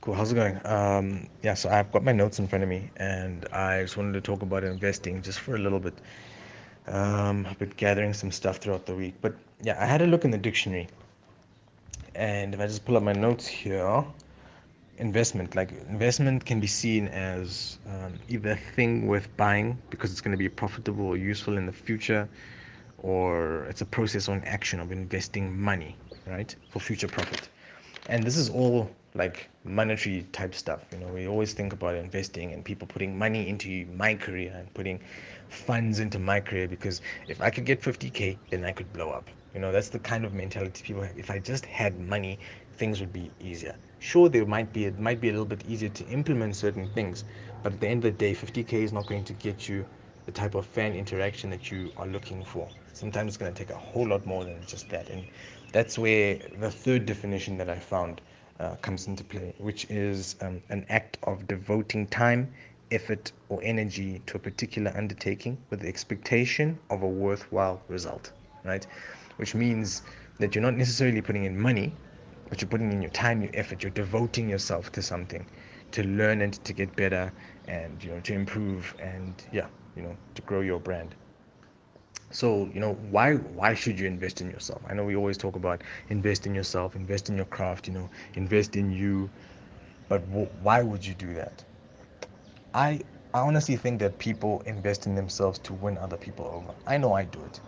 Cool. How's it going? Um, yeah, so I've got my notes in front of me, and I just wanted to talk about investing just for a little bit. Um, I've been gathering some stuff throughout the week, but yeah, I had a look in the dictionary, and if I just pull up my notes here, investment, like investment can be seen as um, either a thing worth buying because it's going to be profitable or useful in the future, or it's a process or an action of investing money, right, for future profit. And this is all like monetary type stuff. You know, we always think about investing and people putting money into my career and putting funds into my career because if I could get 50k, then I could blow up. You know, that's the kind of mentality people have. If I just had money, things would be easier. Sure, there might be it might be a little bit easier to implement certain things, but at the end of the day, 50k is not going to get you the type of fan interaction that you are looking for. Sometimes it's going to take a whole lot more than just that, and that's where the third definition that I found uh, comes into play, which is um, an act of devoting time, effort, or energy to a particular undertaking with the expectation of a worthwhile result, right? Which means that you're not necessarily putting in money, but you're putting in your time, your effort, you're devoting yourself to something to learn and to get better and you know to improve and yeah you know to grow your brand so you know why why should you invest in yourself? I know we always talk about invest in yourself invest in your craft you know invest in you. But w- why would you do that? I i honestly think that people invest in themselves to win other people over. I know i do it.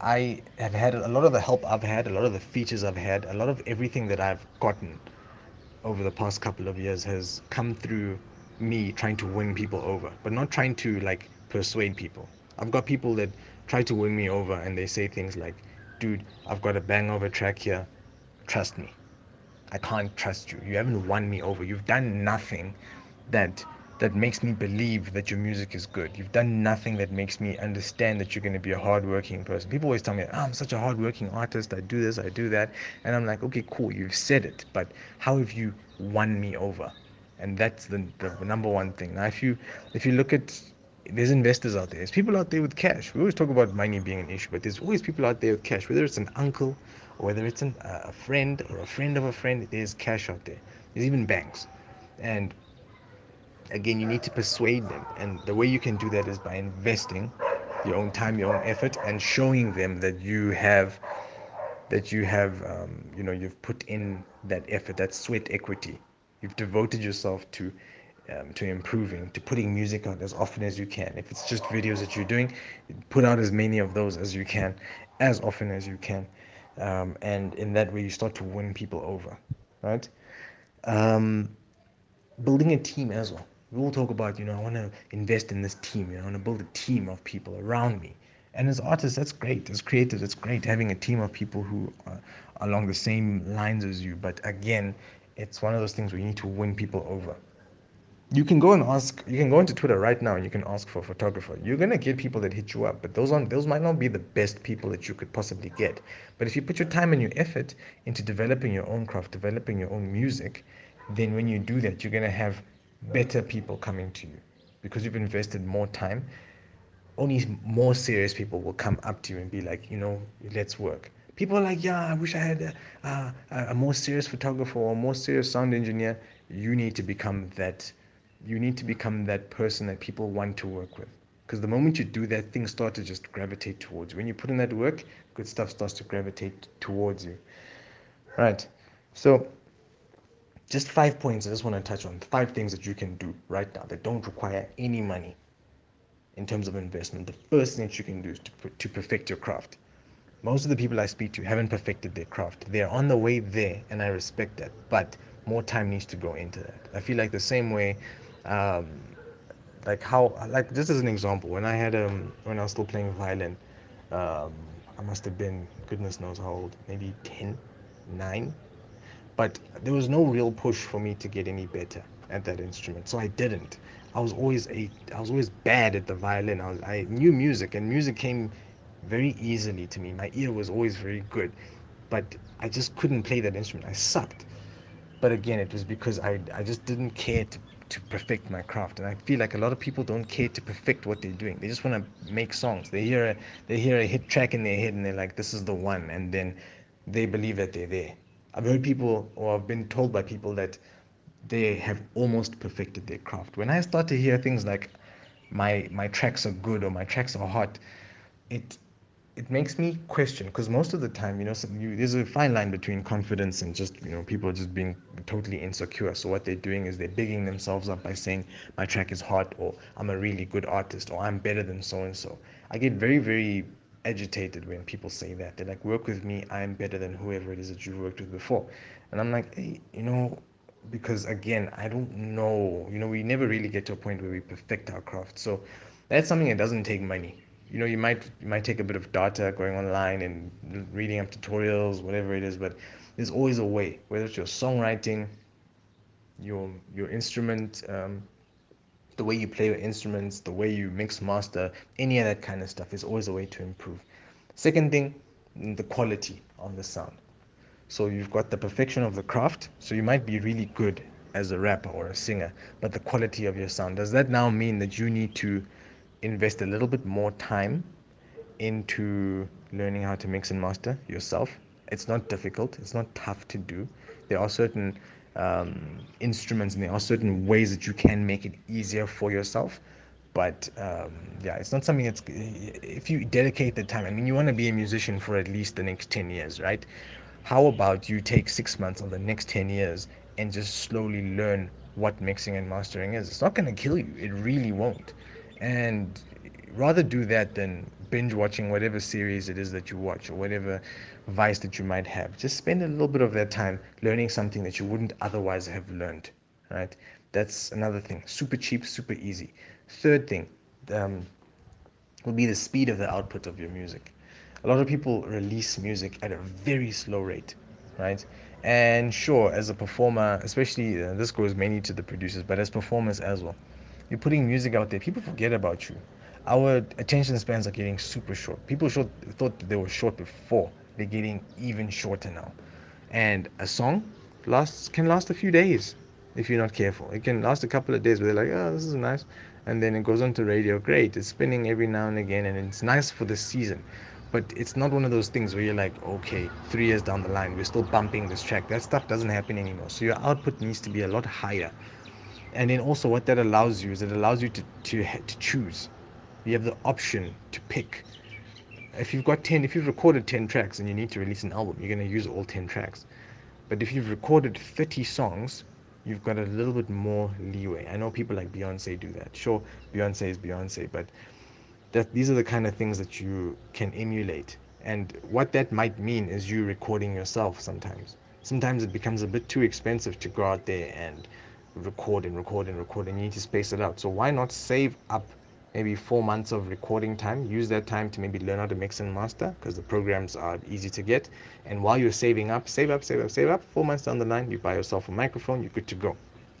I have had a lot of the help i've had a lot of the features i've had a lot of everything that i've gotten over the past couple of years has come through me trying to win people over but not trying to like persuade people i've got people that try to win me over and they say things like, dude, I've got a bang over track here. Trust me. I can't trust you. You haven't won me over. You've done nothing that that makes me believe that your music is good. You've done nothing that makes me understand that you're going to be a hardworking person. People always tell me, oh, I'm such a hardworking artist. I do this, I do that. And I'm like, okay, cool. You've said it, but how have you won me over? And that's the, the number one thing. Now, if you if you look at there's investors out there. There's people out there with cash. We always talk about money being an issue, but there's always people out there with cash. Whether it's an uncle, or whether it's an, uh, a friend or a friend of a friend, there's cash out there. There's even banks, and again, you need to persuade them. And the way you can do that is by investing your own time, your own effort, and showing them that you have that you have um, you know you've put in that effort, that sweat equity. You've devoted yourself to um, to improving, to putting music out as often as you can. If it's just videos that you're doing, put out as many of those as you can, as often as you can. Um, and in that way, you start to win people over, right? Um, building a team as well. We'll talk about, you know, I want to invest in this team. You know, I want to build a team of people around me. And as artists, that's great. As creators, it's great having a team of people who are along the same lines as you. But again, it's one of those things where you need to win people over you can go and ask you can go into twitter right now and you can ask for a photographer. You're going to get people that hit you up but those on those might not be the best people that you could possibly get. But if you put your time and your effort into developing your own craft developing your own music then when you do that you're going to have better people coming to you. Because you've invested more time only more serious people will come up to you and be like you know let's work. People are like yeah i wish i had a, a, a more serious photographer or a more serious sound engineer. You need to become that you need to become that person that people want to work with. Because the moment you do that, things start to just gravitate towards you. When you put in that work, good stuff starts to gravitate towards you. Right. So, just five points I just want to touch on. Five things that you can do right now that don't require any money in terms of investment. The first thing that you can do is to, to perfect your craft. Most of the people I speak to haven't perfected their craft. They're on the way there, and I respect that. But more time needs to go into that. I feel like the same way um, like how like just as an example when i had um when i was still playing violin um i must have been goodness knows how old maybe 10 9 but there was no real push for me to get any better at that instrument so i didn't. I was always a i was always bad at the violin. I, was, I knew music and music came very easily to me. My ear was always very good but i just couldn't play that instrument. I sucked. But again it was because i i just didn't care to to perfect my craft. And i feel like a lot of people don't care to perfect what they're doing. They just want to make songs. They hear a they hear a hit track in their head and they're like this is the one. And then they believe that they're there. I've heard people or i've been told by people that they have almost perfected their craft. When I start to hear things like my my tracks are good or my tracks are hot, it it makes me question because most of the time, you know, you, there's a fine line between confidence and just you know people just being totally insecure. So what they're doing is they're bigging themselves up by saying my track is hot or I'm a really good artist or I'm better than so and so. I get very very agitated when people say that. They're like, work with me, I'm better than whoever it is that you've worked with before. And I'm like, hey, you know, because again, I don't know. You know, we never really get to a point where we perfect our craft. So that's something that doesn't take money. You know, you might you might take a bit of data going online and reading up tutorials, whatever it is, but there's always a way. Whether it's your songwriting, your your instrument, um, the way you play your instruments, the way you mix master, any of that kind of stuff is always a way to improve. Second thing, the quality of the sound. So you've got the perfection of the craft. So you might be really good as a rapper or a singer, but the quality of your sound. Does that now mean that you need to invest a little bit more time into learning how to mix and master yourself? It's not difficult. It's not tough to do. There are certain um, instruments and there are certain ways that you can make it easier for yourself but um, yeah it's not something that's if you dedicate the time i mean you want to be a musician for at least the next 10 years right how about you take six months of the next 10 years and just slowly learn what mixing and mastering is it's not going to kill you it really won't and rather do that than binge watching whatever series it is that you watch or whatever vice that you might have. Just spend a little bit of that time learning something that you wouldn't otherwise have learned. Right? That's another thing. Super cheap, super easy. Third thing um, will be the speed of the output of your music. A lot of people release music at a very slow rate, right? And sure, as a performer, especially uh, this goes mainly to the producers, but as performers as well, you're putting music out there, people forget about you. Our attention spans are getting super short. People short, thought they were short before, they're getting even shorter now. And a song lasts can last a few days if you're not careful. It can last a couple of days where they're like, oh, this is nice. And then it goes on to radio. Great. It's spinning every now and again and it's nice for the season. But it's not one of those things where you're like, okay, three years down the line, we're still bumping this track. That stuff doesn't happen anymore. So your output needs to be a lot higher. And then also what that allows you is it allows you to, to, to choose. You have the option to pick. If you've got 10 if you've recorded 10 tracks and you need to release an album you're going to use all 10 tracks. But if you've recorded 30 songs you've got a little bit more leeway. I know people like beyonce do that. Sure beyonce is beyonce but that these are the kind of things that you can emulate. And what that might mean is you recording yourself sometimes. Sometimes it becomes a bit too expensive to go out there and record and record and record and you need to space it out so why not save up maybe four months of recording time. Use that time to maybe learn how to mix and master because the programs are easy to get. And while you're saving up, save up, save up, save up, four months down the line, you buy yourself a microphone, you're good to go.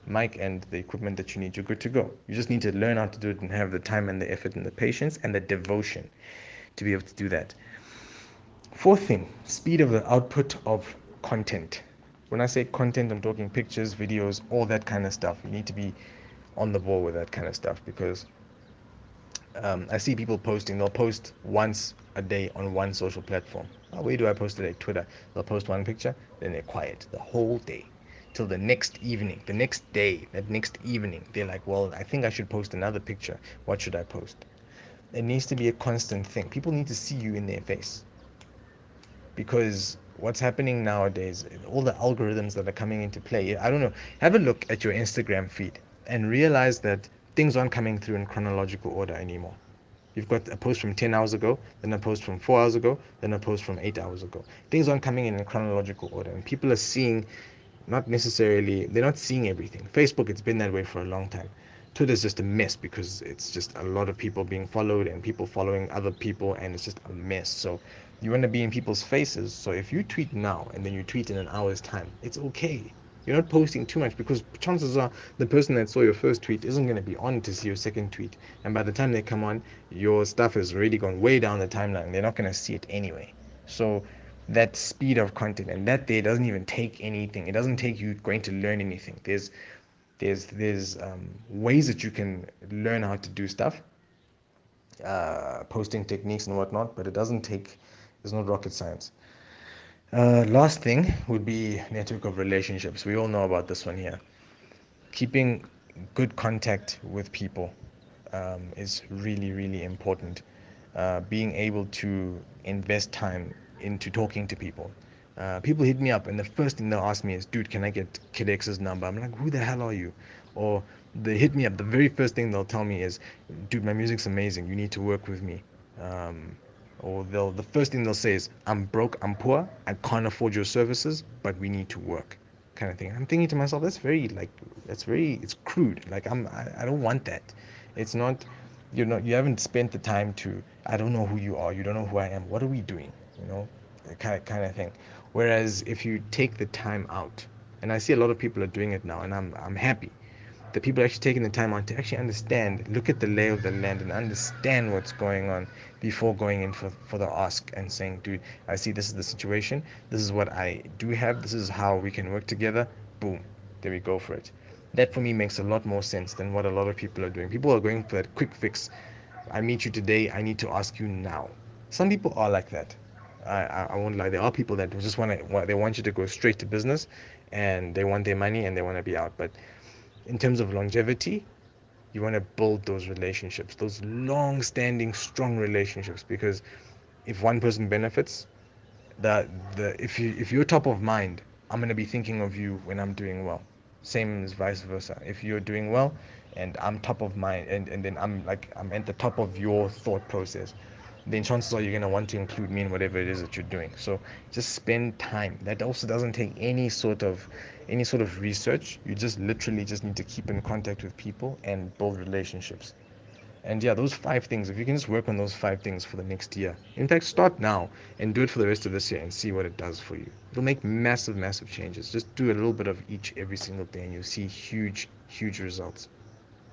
Mic and the equipment that you need, you're good to go. You just need to learn how to do it and have the time and the effort and the patience and the devotion to be able to do that. Fourth thing, speed of the output of content. When I say content, I'm talking pictures, videos, all that kind of stuff. You need to be on the ball with that kind of stuff because um, I see people posting. They'll post once a day on one social platform. Oh, where do I post today? Twitter. They'll post one picture, then they're quiet the whole day till the next evening, the next day, that next evening. They're like, well, I think I should post another picture. What should I post? It needs to be a constant thing. People need to see you in their face because what's happening nowadays, all the algorithms that are coming into play. I don't know. Have a look at your Instagram feed and realize that things aren't coming through in chronological order anymore. You've got a post from 10 hours ago, then a post from 4 hours ago, then a post from 8 hours ago. Things aren't coming in in chronological order, and people are seeing not necessarily, they're not seeing everything. Facebook, it's been that way for a long time. Twitter's just a mess because it's just a lot of people being followed and people following other people, and it's just a mess. So you want to be in people's faces. So if you tweet now and then you tweet in an hour's time, it's okay. You're not posting too much because chances are the person that saw your first tweet isn't going to be on to see your second tweet. And by the time they come on, your stuff has already gone way down the timeline. They're not going to see it anyway. So that speed of content and that day doesn't even take anything. It doesn't take you going to learn anything. There's there's there's um, ways that you can learn how to do stuff, uh, posting techniques and whatnot, but it doesn't take. There's no rocket science. Uh, last thing would be network of relationships. We all know about this one here. keeping good contact with people um, is really, really important. Uh, being able to invest time into talking to people. Uh, people hit me up, and the first thing they'll ask me is, "Dude, can I get Kid X's number?" I'm like, "Who the hell are you?" Or they hit me up. The very first thing they'll tell me is, "Dude, my music's amazing. You need to work with me." Um, or they'll the first thing they'll say is, "I'm broke. I'm poor. I can't afford your services, but we need to work." Kind of thing. I'm thinking to myself, that's very like that's very it's crude. Like I'm I, I don't want that. It's not you're not you haven't spent the time to I don't know who you are. You don't know who I am. What are we doing? You know, kind of kind of thing. Whereas if you take the time out, and I see a lot of people are doing it now, and I'm I'm happy the people actually taking the time out to actually understand, look at the lay of the land and understand what's going on before going in for, for the ask and saying, dude, I see this is the situation. This is what I do have. This is how we can work together. Boom. There we go for it. That for me makes a lot more sense than what a lot of people are doing. People are going for that quick fix. I meet you today. I need to ask you now. Some people are like that. I, I, I won't lie. There are people that just want to, they want you to go straight to business and they want their money and they want to be out. But in terms of longevity, you want to build those relationships, those long standing, strong relationships. Because if one person benefits, the, the if you if you're top of mind, I'm gonna be thinking of you when I'm doing well. Same as vice versa. If you're doing well and I'm top of mind and, and then I'm like I'm at the top of your thought process, then chances are you're going to want to include me in whatever it is that you're doing. So just spend time. That also doesn't take any sort of any sort of research. You just literally just need to keep in contact with people and build relationships. And yeah those five things if you can just work on those five things for the next year in fact start now and do it for the rest of this year and see what it does for you. It'll make massive massive changes. Just do a little bit of each every single day and you'll see huge huge results